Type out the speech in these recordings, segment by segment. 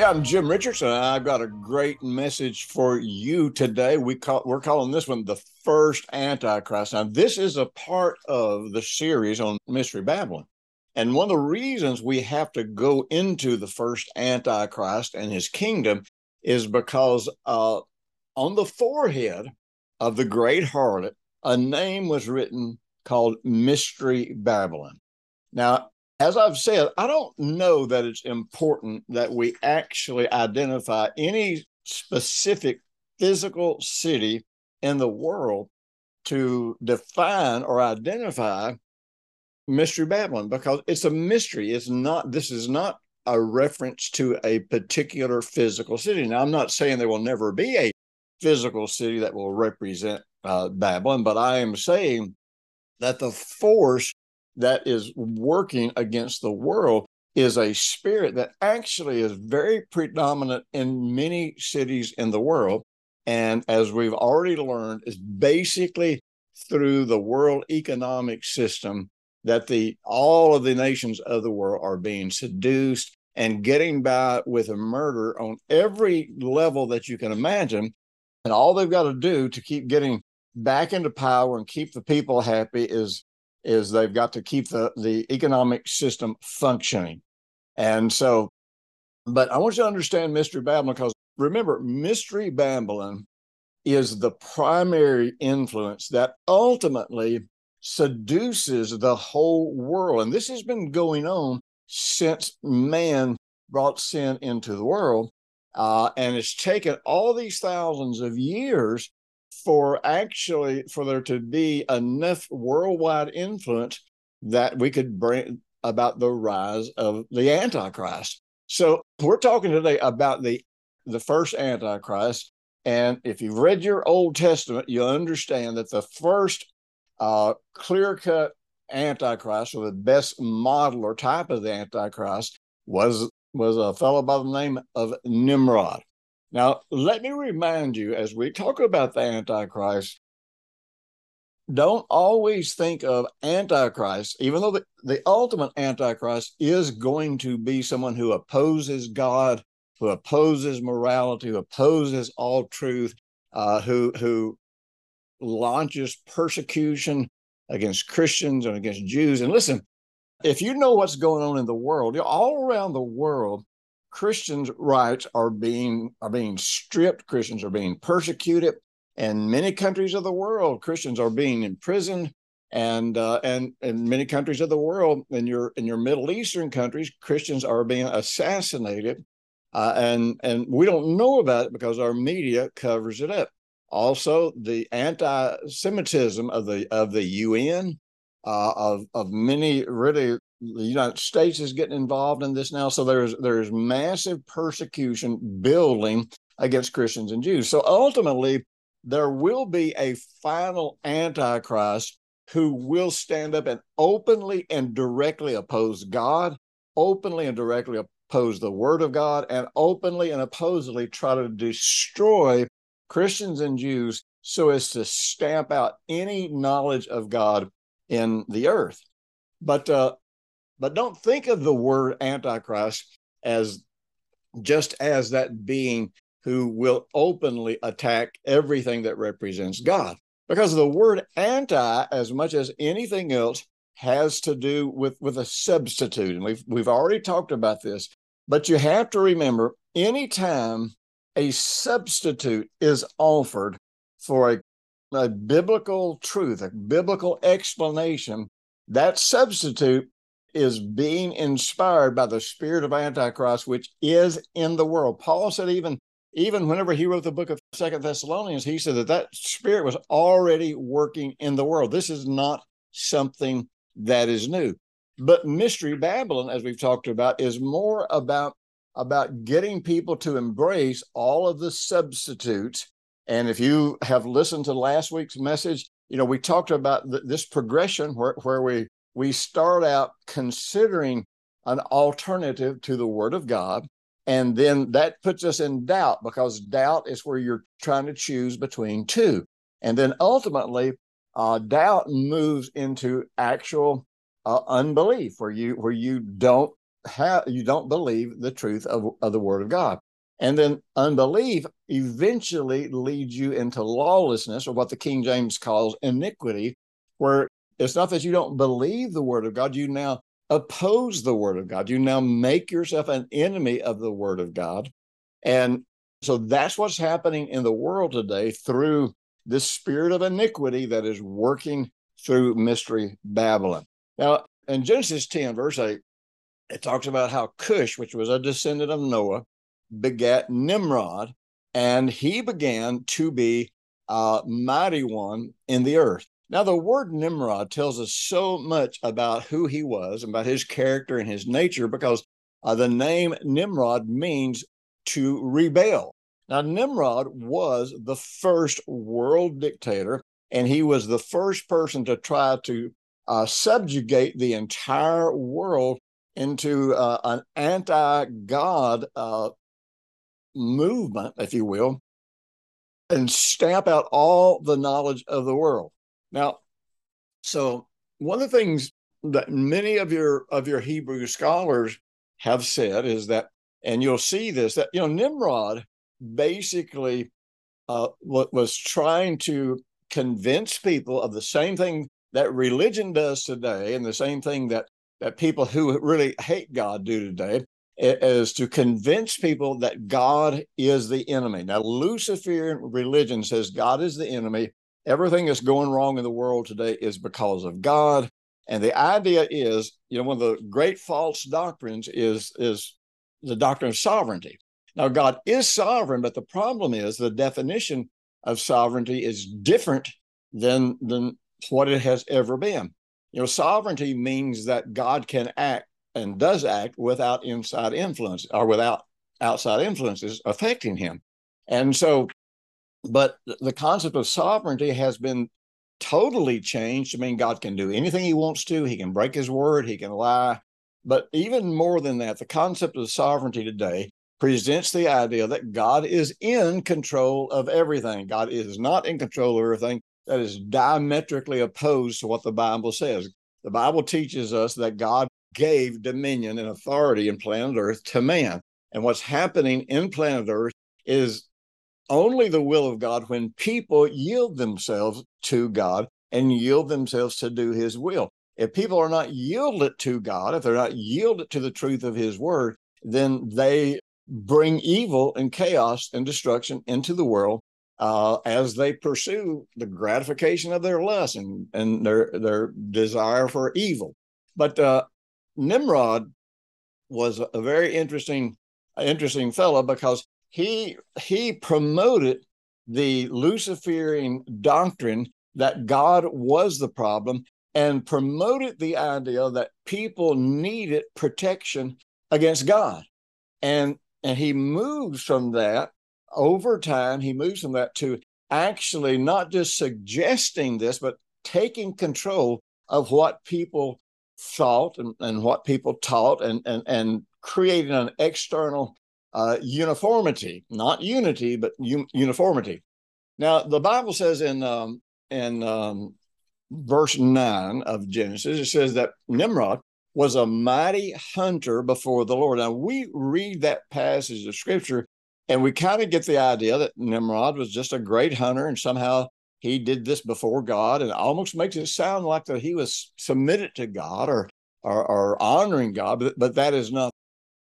Hey, I'm Jim Richardson. I've got a great message for you today. We call we're calling this one the first Antichrist. Now, this is a part of the series on Mystery Babylon. And one of the reasons we have to go into the first Antichrist and his kingdom is because uh, on the forehead of the great harlot, a name was written called Mystery Babylon. Now, as I've said, I don't know that it's important that we actually identify any specific physical city in the world to define or identify Mystery Babylon because it's a mystery. It's not, this is not a reference to a particular physical city. Now, I'm not saying there will never be a physical city that will represent uh, Babylon, but I am saying that the force that is working against the world is a spirit that actually is very predominant in many cities in the world. And as we've already learned, is basically through the world economic system that the all of the nations of the world are being seduced and getting by with a murder on every level that you can imagine. And all they've got to do to keep getting back into power and keep the people happy is is they've got to keep the, the economic system functioning. And so, but I want you to understand Mystery Babylon because remember, Mystery Babylon is the primary influence that ultimately seduces the whole world. And this has been going on since man brought sin into the world. Uh, and it's taken all these thousands of years for actually for there to be enough worldwide influence that we could bring about the rise of the antichrist. So we're talking today about the the first antichrist. And if you've read your old testament you'll understand that the first uh, clear-cut antichrist or the best model or type of the antichrist was was a fellow by the name of nimrod now, let me remind you as we talk about the Antichrist, don't always think of Antichrist, even though the, the ultimate Antichrist is going to be someone who opposes God, who opposes morality, who opposes all truth, uh, who, who launches persecution against Christians and against Jews. And listen, if you know what's going on in the world, all around the world, Christians' rights are being are being stripped. Christians are being persecuted. In many countries of the world, Christians are being imprisoned, and uh, and in many countries of the world, in your in your Middle Eastern countries, Christians are being assassinated, uh, and and we don't know about it because our media covers it up. Also, the anti-Semitism of the of the UN, uh, of of many really the United States is getting involved in this now. So there's there's massive persecution building against Christians and Jews. So ultimately, there will be a final antichrist who will stand up and openly and directly oppose God, openly and directly oppose the word of God, and openly and opposably try to destroy Christians and Jews so as to stamp out any knowledge of God in the earth. But uh, but don't think of the word Antichrist as just as that being who will openly attack everything that represents God. Because the word anti, as much as anything else, has to do with, with a substitute. And we've, we've already talked about this. But you have to remember anytime a substitute is offered for a, a biblical truth, a biblical explanation, that substitute is being inspired by the spirit of Antichrist, which is in the world. Paul said, even even whenever he wrote the book of Second Thessalonians, he said that that spirit was already working in the world. This is not something that is new. But Mystery Babylon, as we've talked about, is more about about getting people to embrace all of the substitutes. And if you have listened to last week's message, you know, we talked about th- this progression where, where we we start out considering an alternative to the word of God. And then that puts us in doubt because doubt is where you're trying to choose between two. And then ultimately, uh, doubt moves into actual uh, unbelief, where you where you don't have you don't believe the truth of, of the Word of God. And then unbelief eventually leads you into lawlessness, or what the King James calls iniquity, where it's not that you don't believe the Word of God, you now oppose the Word of God. You now make yourself an enemy of the Word of God. And so that's what's happening in the world today through this spirit of iniquity that is working through Mystery Babylon. Now, in Genesis 10, verse 8, it talks about how Cush, which was a descendant of Noah, begat Nimrod, and he began to be a mighty one in the earth. Now, the word Nimrod tells us so much about who he was, and about his character and his nature, because uh, the name Nimrod means to rebel. Now, Nimrod was the first world dictator, and he was the first person to try to uh, subjugate the entire world into uh, an anti God uh, movement, if you will, and stamp out all the knowledge of the world. Now, so one of the things that many of your of your Hebrew scholars have said is that, and you'll see this that you know Nimrod basically uh, was trying to convince people of the same thing that religion does today, and the same thing that that people who really hate God do today, is to convince people that God is the enemy. Now, Luciferian religion says God is the enemy, everything that's going wrong in the world today is because of God. And the idea is, you know, one of the great false doctrines is is the doctrine of sovereignty. Now, God is sovereign, but the problem is the definition of sovereignty is different than than what it has ever been. You know, sovereignty means that God can act and does act without inside influence or without outside influences affecting him. And so but the concept of sovereignty has been totally changed. I mean, God can do anything he wants to, he can break his word, he can lie. But even more than that, the concept of sovereignty today presents the idea that God is in control of everything. God is not in control of everything. That is diametrically opposed to what the Bible says. The Bible teaches us that God gave dominion and authority in planet Earth to man. And what's happening in planet Earth is only the will of God when people yield themselves to God and yield themselves to do his will. If people are not yielded to God, if they're not yielded to the truth of his word, then they bring evil and chaos and destruction into the world uh, as they pursue the gratification of their lust and, and their, their desire for evil. But uh, Nimrod was a very interesting, interesting fellow because he he promoted the Luciferian doctrine that God was the problem and promoted the idea that people needed protection against God. And and he moves from that over time, he moves from that to actually not just suggesting this, but taking control of what people thought and, and what people taught and, and, and creating an external uh, uniformity, not unity, but un- uniformity. Now, the Bible says in um, in um, verse nine of Genesis, it says that Nimrod was a mighty hunter before the Lord. Now, we read that passage of Scripture, and we kind of get the idea that Nimrod was just a great hunter, and somehow he did this before God, and almost makes it sound like that he was submitted to God or or, or honoring God, but, but that is not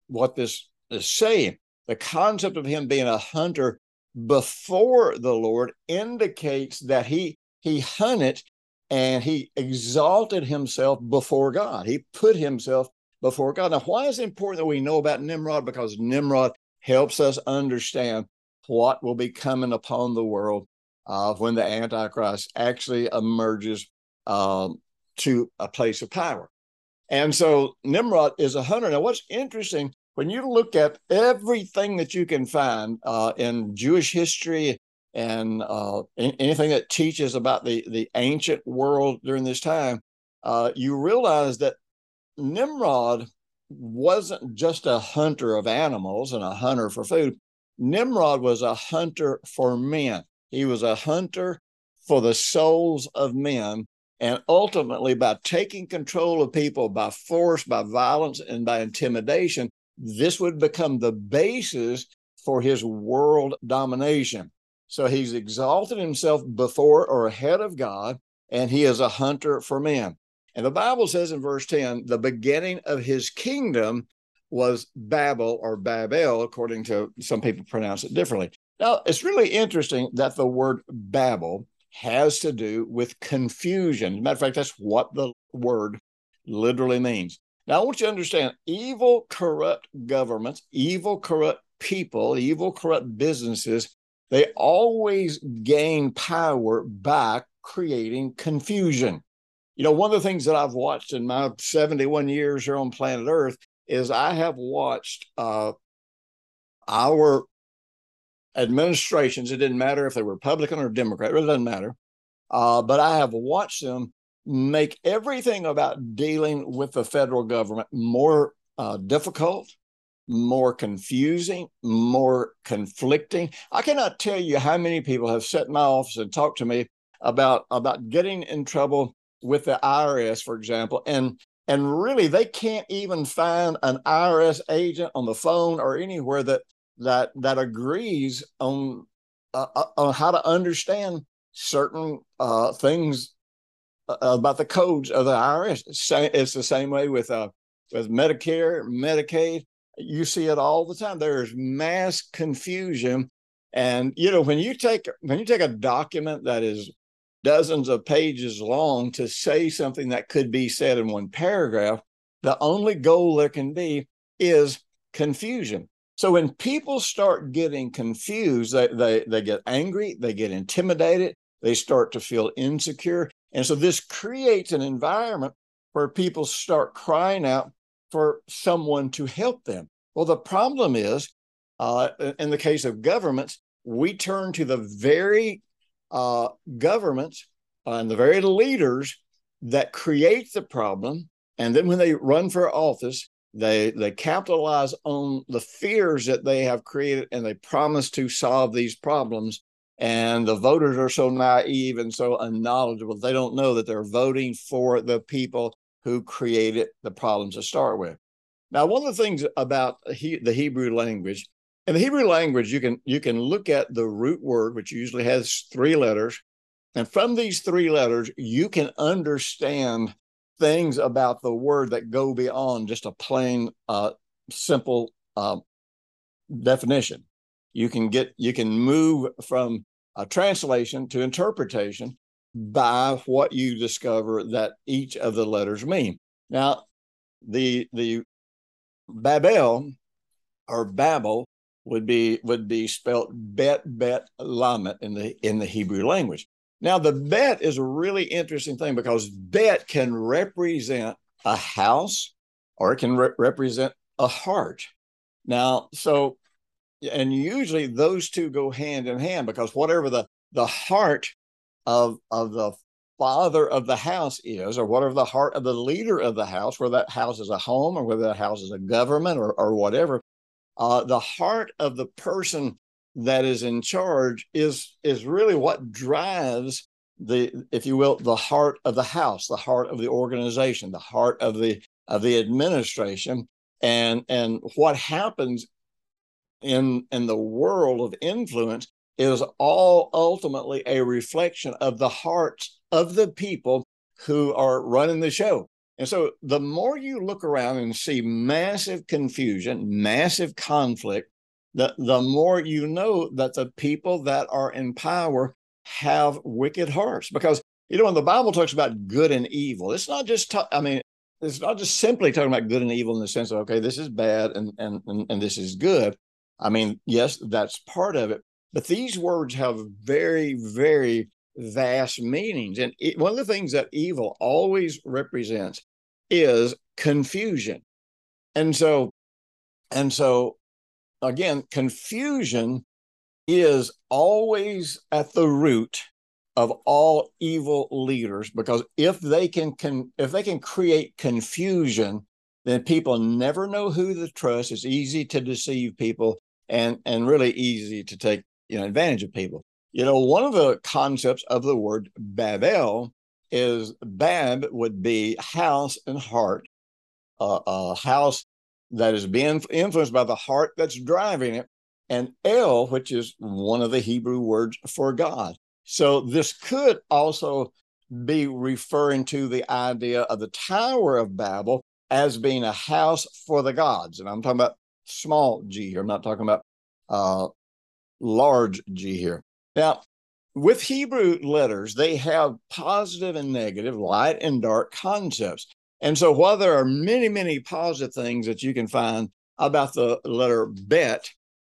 what this is same. The concept of him being a hunter before the Lord indicates that he he hunted and he exalted himself before God. He put himself before God. Now, why is it important that we know about Nimrod? Because Nimrod helps us understand what will be coming upon the world uh, when the Antichrist actually emerges um, to a place of power. And so Nimrod is a hunter. Now, what's interesting when you look at everything that you can find uh, in Jewish history and uh, anything that teaches about the, the ancient world during this time, uh, you realize that Nimrod wasn't just a hunter of animals and a hunter for food. Nimrod was a hunter for men. He was a hunter for the souls of men. And ultimately, by taking control of people by force, by violence, and by intimidation, this would become the basis for his world domination. So he's exalted himself before or ahead of God, and he is a hunter for men. And the Bible says in verse 10 the beginning of his kingdom was Babel or Babel, according to some people pronounce it differently. Now, it's really interesting that the word Babel has to do with confusion. As a matter of fact, that's what the word literally means. Now, I want you to understand evil, corrupt governments, evil, corrupt people, evil, corrupt businesses, they always gain power by creating confusion. You know, one of the things that I've watched in my 71 years here on planet Earth is I have watched uh, our administrations, it didn't matter if they were Republican or Democrat, it really doesn't matter. Uh, but I have watched them make everything about dealing with the federal government more uh, difficult, more confusing, more conflicting. I cannot tell you how many people have sat in my office and talked to me about about getting in trouble with the IRS, for example, and and really they can't even find an IRS agent on the phone or anywhere that that that agrees on uh, uh, on how to understand certain uh, things about the codes of the IRS. It's the same way with uh, with Medicare, Medicaid. You see it all the time. There's mass confusion, and you know when you take when you take a document that is dozens of pages long to say something that could be said in one paragraph, the only goal there can be is confusion. So when people start getting confused, they, they, they get angry, they get intimidated, they start to feel insecure. And so this creates an environment where people start crying out for someone to help them. Well, the problem is, uh, in the case of governments, we turn to the very uh, governments and the very leaders that create the problem. And then when they run for office, they they capitalize on the fears that they have created and they promise to solve these problems. And the voters are so naive and so unknowledgeable, they don't know that they're voting for the people who created the problems to start with. Now, one of the things about he, the Hebrew language in the Hebrew language, you can you can look at the root word, which usually has three letters, and from these three letters, you can understand things about the word that go beyond just a plain, uh, simple uh, definition. You can get you can move from a translation to interpretation by what you discover that each of the letters mean. Now, the the Babel or Babel would be would be spelled bet bet lamed in the in the Hebrew language. Now the bet is a really interesting thing because bet can represent a house or it can re- represent a heart. Now, so and usually those two go hand in hand because whatever the the heart of of the father of the house is, or whatever the heart of the leader of the house, whether that house is a home or whether that house is a government or, or whatever, uh, the heart of the person that is in charge is is really what drives the if you will the heart of the house the heart of the organization the heart of the of the administration. And and what happens in in the world of influence is all ultimately a reflection of the hearts of the people who are running the show and so the more you look around and see massive confusion, massive conflict, the, the more you know that the people that are in power have wicked hearts. Because, you know, when the Bible talks about good and evil, it's not just, ta- I mean, it's not just simply talking about good and evil in the sense of, okay, this is bad and, and, and, and this is good. I mean, yes, that's part of it. But these words have very, very vast meanings. And it, one of the things that evil always represents is confusion. And so And so, again, confusion is always at the root of all evil leaders because if they can, can if they can create confusion then people never know who to trust it's easy to deceive people and and really easy to take you know advantage of people you know one of the concepts of the word babel is bab would be house and heart uh, a house that is being influenced by the heart that's driving it and el which is one of the hebrew words for god so this could also be referring to the idea of the Tower of Babel as being a house for the gods. And I'm talking about small g here. I'm not talking about uh, large g here. Now, with Hebrew letters, they have positive and negative, light and dark concepts. And so while there are many, many positive things that you can find about the letter bet,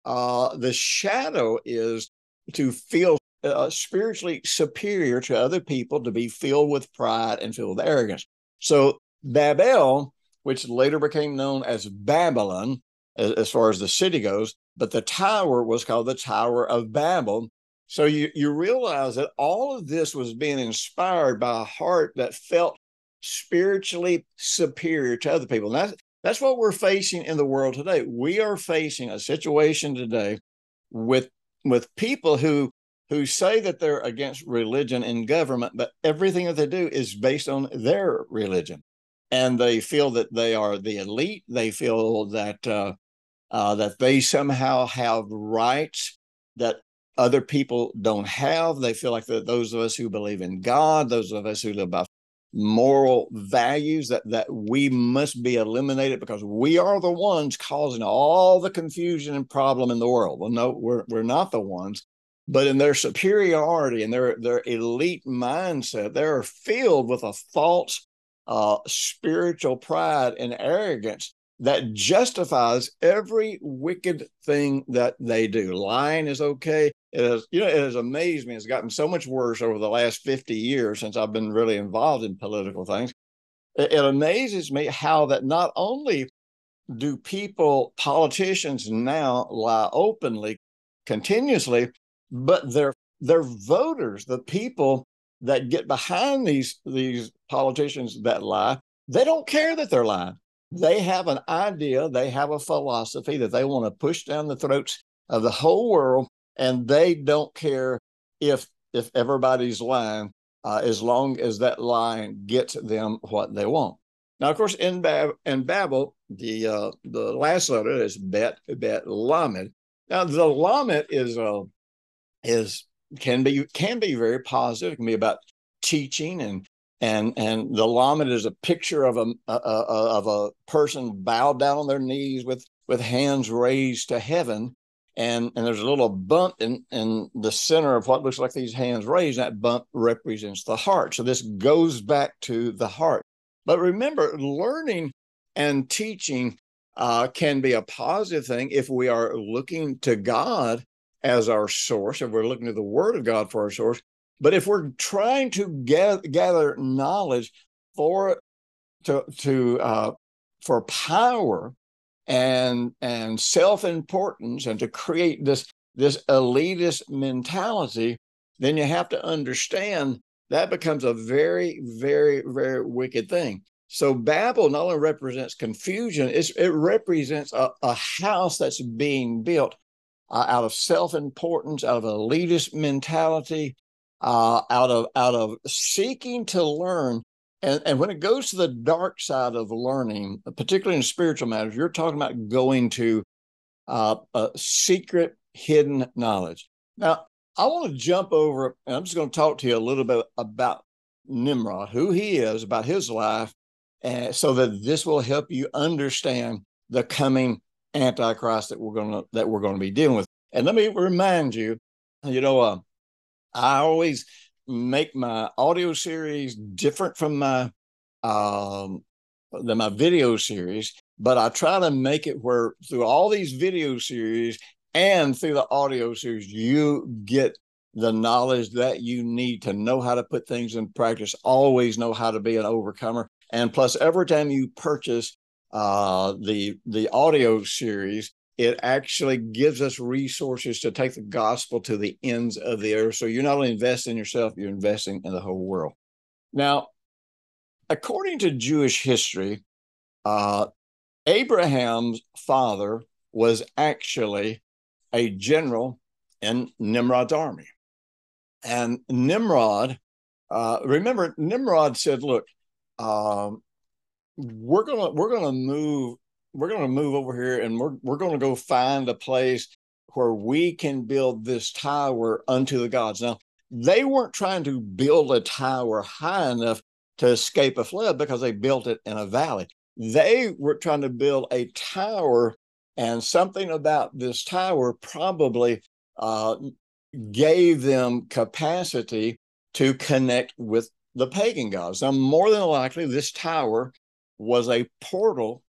uh, the shadow is to feel uh, spiritually superior to other people, to be filled with pride and filled with arrogance. So Babel, which later became known as Babylon, as, far as the city goes, but the tower was called the Tower of Babel. So you, you realize that all of this was being inspired by a heart that felt spiritually superior to other people. And that's, that's what we're facing in the world today. We are facing a situation today with with people who who say that they're against religion and government, but everything that they do is based on their religion. And they feel that they are the elite. They feel that uh, uh, that they somehow have rights that other people don't have. They feel like that those of us who believe in God, those of us who live by moral values, that that we must be eliminated because we are the ones causing all the confusion and problem in the world. Well, no, we're we're not the ones but in their superiority and their their elite mindset, they're filled with a false uh, spiritual pride and arrogance that justifies every wicked thing that they do. Lying is okay. It has, you know, it has amazed me. It's gotten so much worse over the last 50 years since I've been really involved in political things. It, it amazes me how that not only do people, politicians now lie openly, continuously, but their their voters, the people that get behind these these politicians that lie, they don't care that they're lying. They have an idea, they have a philosophy that they want to push down the throats of the whole world, and they don't care if if everybody's lying, uh, as long as that lying gets them what they want. Now, of course, in, Bab- in Babel, the uh, the last letter is Bet Bet Lamed. Now, the Lamed is a is can be can be very positive. It can be about teaching and and and the lamed is a picture of a, a, a, of a person bowed down on their knees with with hands raised to heaven. And and there's a little bump in in the center of what looks like these hands raised. That bump represents the heart. So this goes back to the heart. But remember learning and teaching uh, can be a positive thing if we are looking to god as our source, if we're looking to the Word of God for our source, but if we're trying to gather, gather knowledge for to to uh, for power and and self importance and to create this this elitist mentality, then you have to understand that becomes a very very very wicked thing. So Babel not only represents confusion, it represents a, a house that's being built uh, out of self-importance, out of elitist mentality, uh, out of out of seeking to learn. And, and when it goes to the dark side of learning, particularly in spiritual matters, you're talking about going to uh, a secret, hidden knowledge. Now, I want to jump over, and I'm just going to talk to you a little bit about Nimrod, who he is, about his life, and so that this will help you understand the coming antichrist that we're going to that we're going to be dealing with. And let me remind you, you know, uh, I always make my audio series different from my um, than my video series, but I try to make it where through all these video series and through the audio series, you get the knowledge that you need to know how to put things in practice, always know how to be an overcomer. And plus, every time you purchase uh, the the audio series, it actually gives us resources to take the gospel to the ends of the earth. So you're not only investing in yourself, you're investing in the whole world. Now, according to Jewish history, uh, Abraham's father was actually a general in Nimrod's army. And Nimrod, uh, remember, Nimrod said, "Look, um, we're gonna we're gonna move we're gonna move over here, and we're we're gonna go find a place where we can build this tower unto the gods." Now, they weren't trying to build a tower high enough to escape a flood because they built it in a valley. They were trying to build a tower, and something about this tower probably uh, gave them capacity to connect with the pagan gods. Now, more than likely, this tower was a portal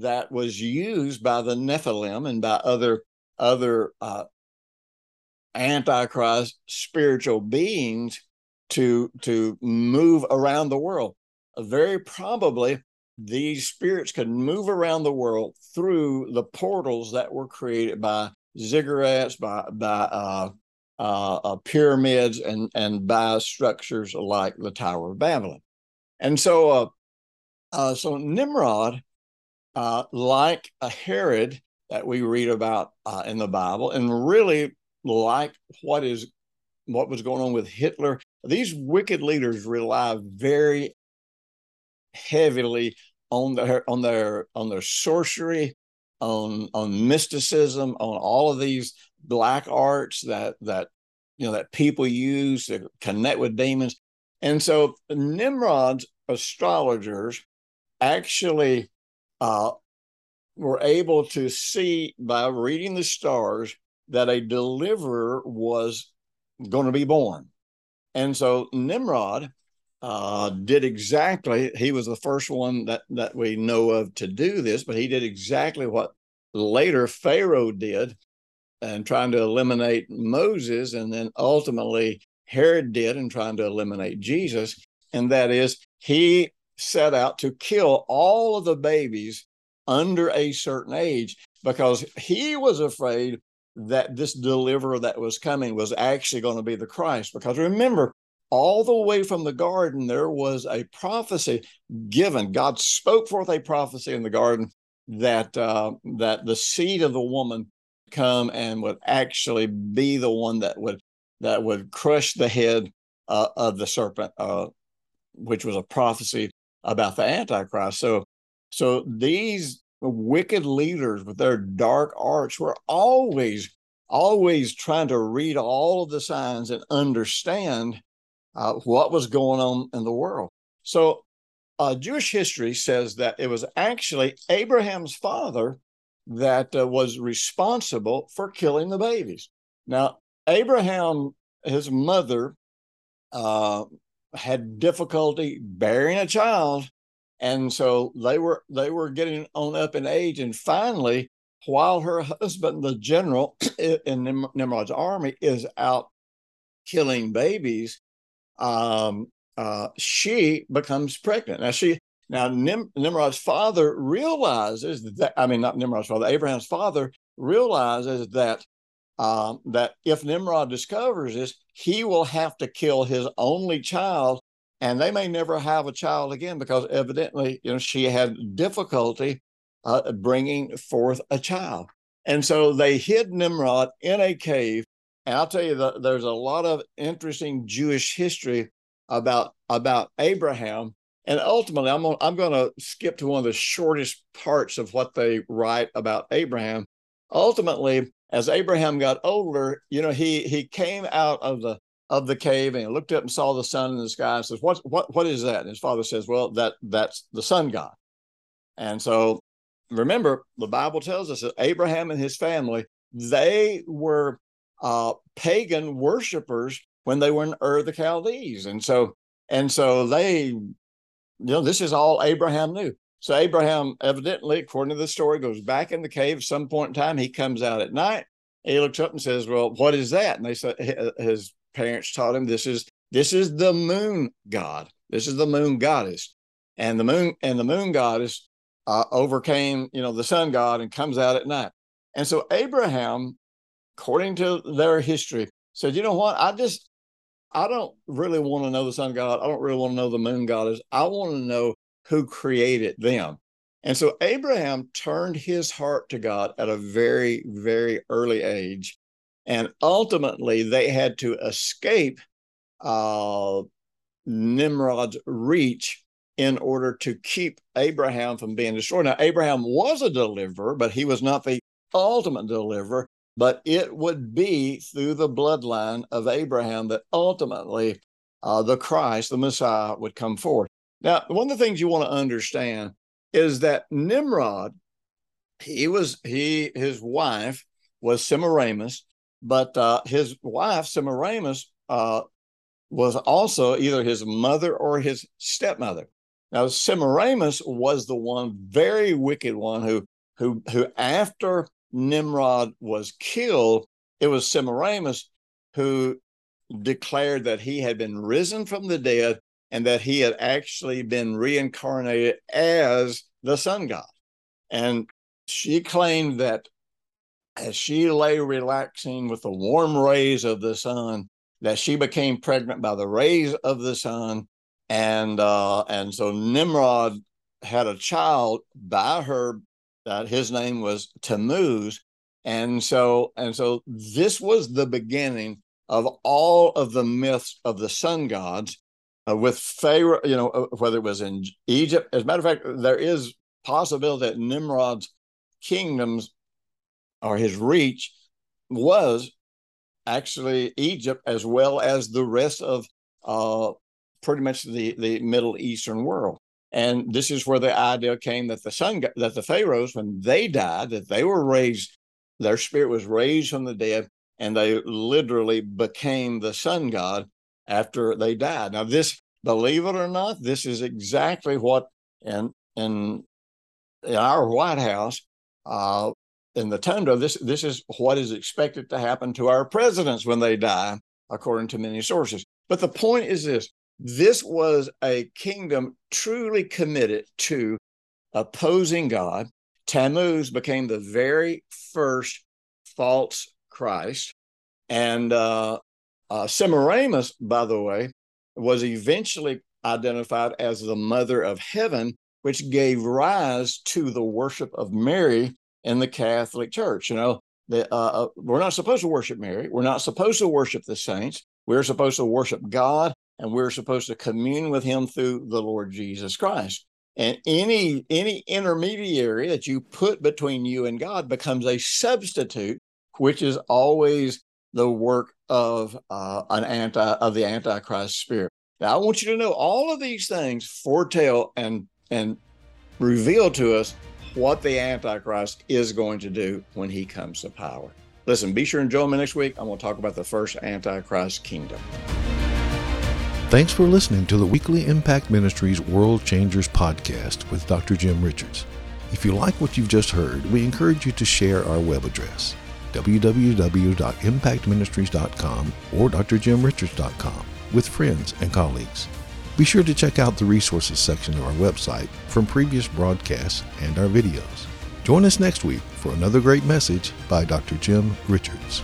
that was used by the Nephilim and by other other uh, antichrist spiritual beings to to move around the world. Very probably, these spirits could move around the world through the portals that were created by ziggurats, by by uh, uh, uh, pyramids, and and by structures like the Tower of Babylon. And so, uh, uh, so Nimrod, uh, like a Herod that we read about in the Bible, and really like what is what was going on with Hitler. These wicked leaders rely very heavily on their on their on their sorcery, on on mysticism, on all of these black arts that that you know that people use to connect with demons. And so Nimrod's astrologers actually uh, were able to see by reading the stars that a deliverer was going to be born. And so Nimrod uh, did exactly, he was the first one that, that we know of to do this, but he did exactly what later Pharaoh did and trying to eliminate Moses, and then ultimately Herod did in trying to eliminate Jesus. And that is, he set out to kill all of the babies under a certain age because he was afraid that this deliverer that was coming was actually going to be the Christ. Because remember, all the way from the garden, there was a prophecy given. God spoke forth a prophecy in the garden that uh, that the seed of the woman come and would actually be the one that would that would crush the head uh, of the serpent, uh, which was a prophecy about the Antichrist. So, so these wicked leaders with their dark arts were always, always trying to read all of the signs and understand uh, what was going on in the world. So, uh, Jewish history says that it was actually Abraham's father that uh, was responsible for killing the babies. Now, Abraham, his mother, uh, had difficulty bearing a child, and so they were they were getting on up in age. And finally, while her husband, the general in Nimrod's army, is out killing babies, um, uh, she becomes pregnant. Now she now Nim, Nimrod's father realizes that I mean not Nimrod's father, Abraham's father realizes that um, that if Nimrod discovers this, he will have to kill his only child, and they may never have a child again because evidently, you know, she had difficulty uh, bringing forth a child, and so they hid Nimrod in a cave. And I'll tell you that there's a lot of interesting Jewish history about about Abraham. And ultimately, I'm I'm going to skip to one of the shortest parts of what they write about Abraham. Ultimately, as Abraham got older, you know, he he came out of the of the cave and looked up and saw the sun in the sky and says, "What what what is that?" And his father says, "Well, that that's the sun god." And so, remember, the Bible tells us that Abraham and his family they were uh, pagan worshippers when they were in Ur the Chaldees. And so, and so they, you know, this is all Abraham knew. So Abraham, evidently, according to the story, goes back in the cave. some point in time, he comes out at night. He looks up and says, "Well, what is that?" And they said his parents taught him this is this is the moon god. This is the moon goddess, and the moon and the moon goddess uh, overcame, you know, the sun god and comes out at night. And so Abraham, according to their history, said, you know what? I just, I don't really want to know the sun god. I don't really want to know the moon goddess. I want to know who created them. And so Abraham turned his heart to God at a very, very early age. And ultimately, they had to escape uh, Nimrod's reach in order to keep Abraham from being destroyed. Now, Abraham was a deliverer, but he was not the ultimate deliverer. But it would be through the bloodline of Abraham that ultimately uh, the Christ, the Messiah, would come forth. Now, one of the things you want to understand is that Nimrod, he was he his wife was Semiramis, but uh, his wife Semiramis uh, was also either his mother or his stepmother. Now Semiramis was the one very wicked one who who who after Nimrod was killed, it was Semiramis who declared that he had been risen from the dead and that he had actually been reincarnated as the sun god. And she claimed that as she lay relaxing with the warm rays of the sun, that she became pregnant by the rays of the sun, and uh, and so Nimrod had a child by her that his name was Tammuz, and so and so this was the beginning of all of the myths of the sun gods uh, with Pharaoh, you know, uh, whether it was in Egypt. As a matter of fact, there is possibility that Nimrod's kingdoms or his reach was actually Egypt as well as the rest of uh, pretty much the, the Middle Eastern world. And this is where the idea came that the sun that the pharaohs, when they died, that they were raised, their spirit was raised from the dead, and they literally became the sun god after they died. Now, this, believe it or not, this is exactly what in in, in our White House, uh, in the tundra, this this is what is expected to happen to our presidents when they die, according to many sources. But the point is this: this was a kingdom truly committed to opposing God. Tammuz became the very first false Christ, and uh, uh, Semiramis, by the way, was eventually identified as the mother of heaven, which gave rise to the worship of Mary in the Catholic Church. You know, the, uh, uh, we're not supposed to worship Mary. We're not supposed to worship the saints. We're supposed to worship God, and we're supposed to commune with Him through the Lord Jesus Christ. And any any intermediary that you put between you and God becomes a substitute, which is always the work of uh, an anti of the antichrist spirit. Now, I want you to know all of these things foretell and and reveal to us what the antichrist is going to do when he comes to power. Listen, be sure and join me next week. I'm going to talk about the first antichrist kingdom. Thanks for listening to the weekly Impact Ministries World Changers podcast with Dr. Jim Richards. If you like what you've just heard, we encourage you to share our web address www.impactministries.com or drjimrichards.com with friends and colleagues. Be sure to check out the resources section of our website from previous broadcasts and our videos. Join us next week for another great message by Dr. Jim Richards.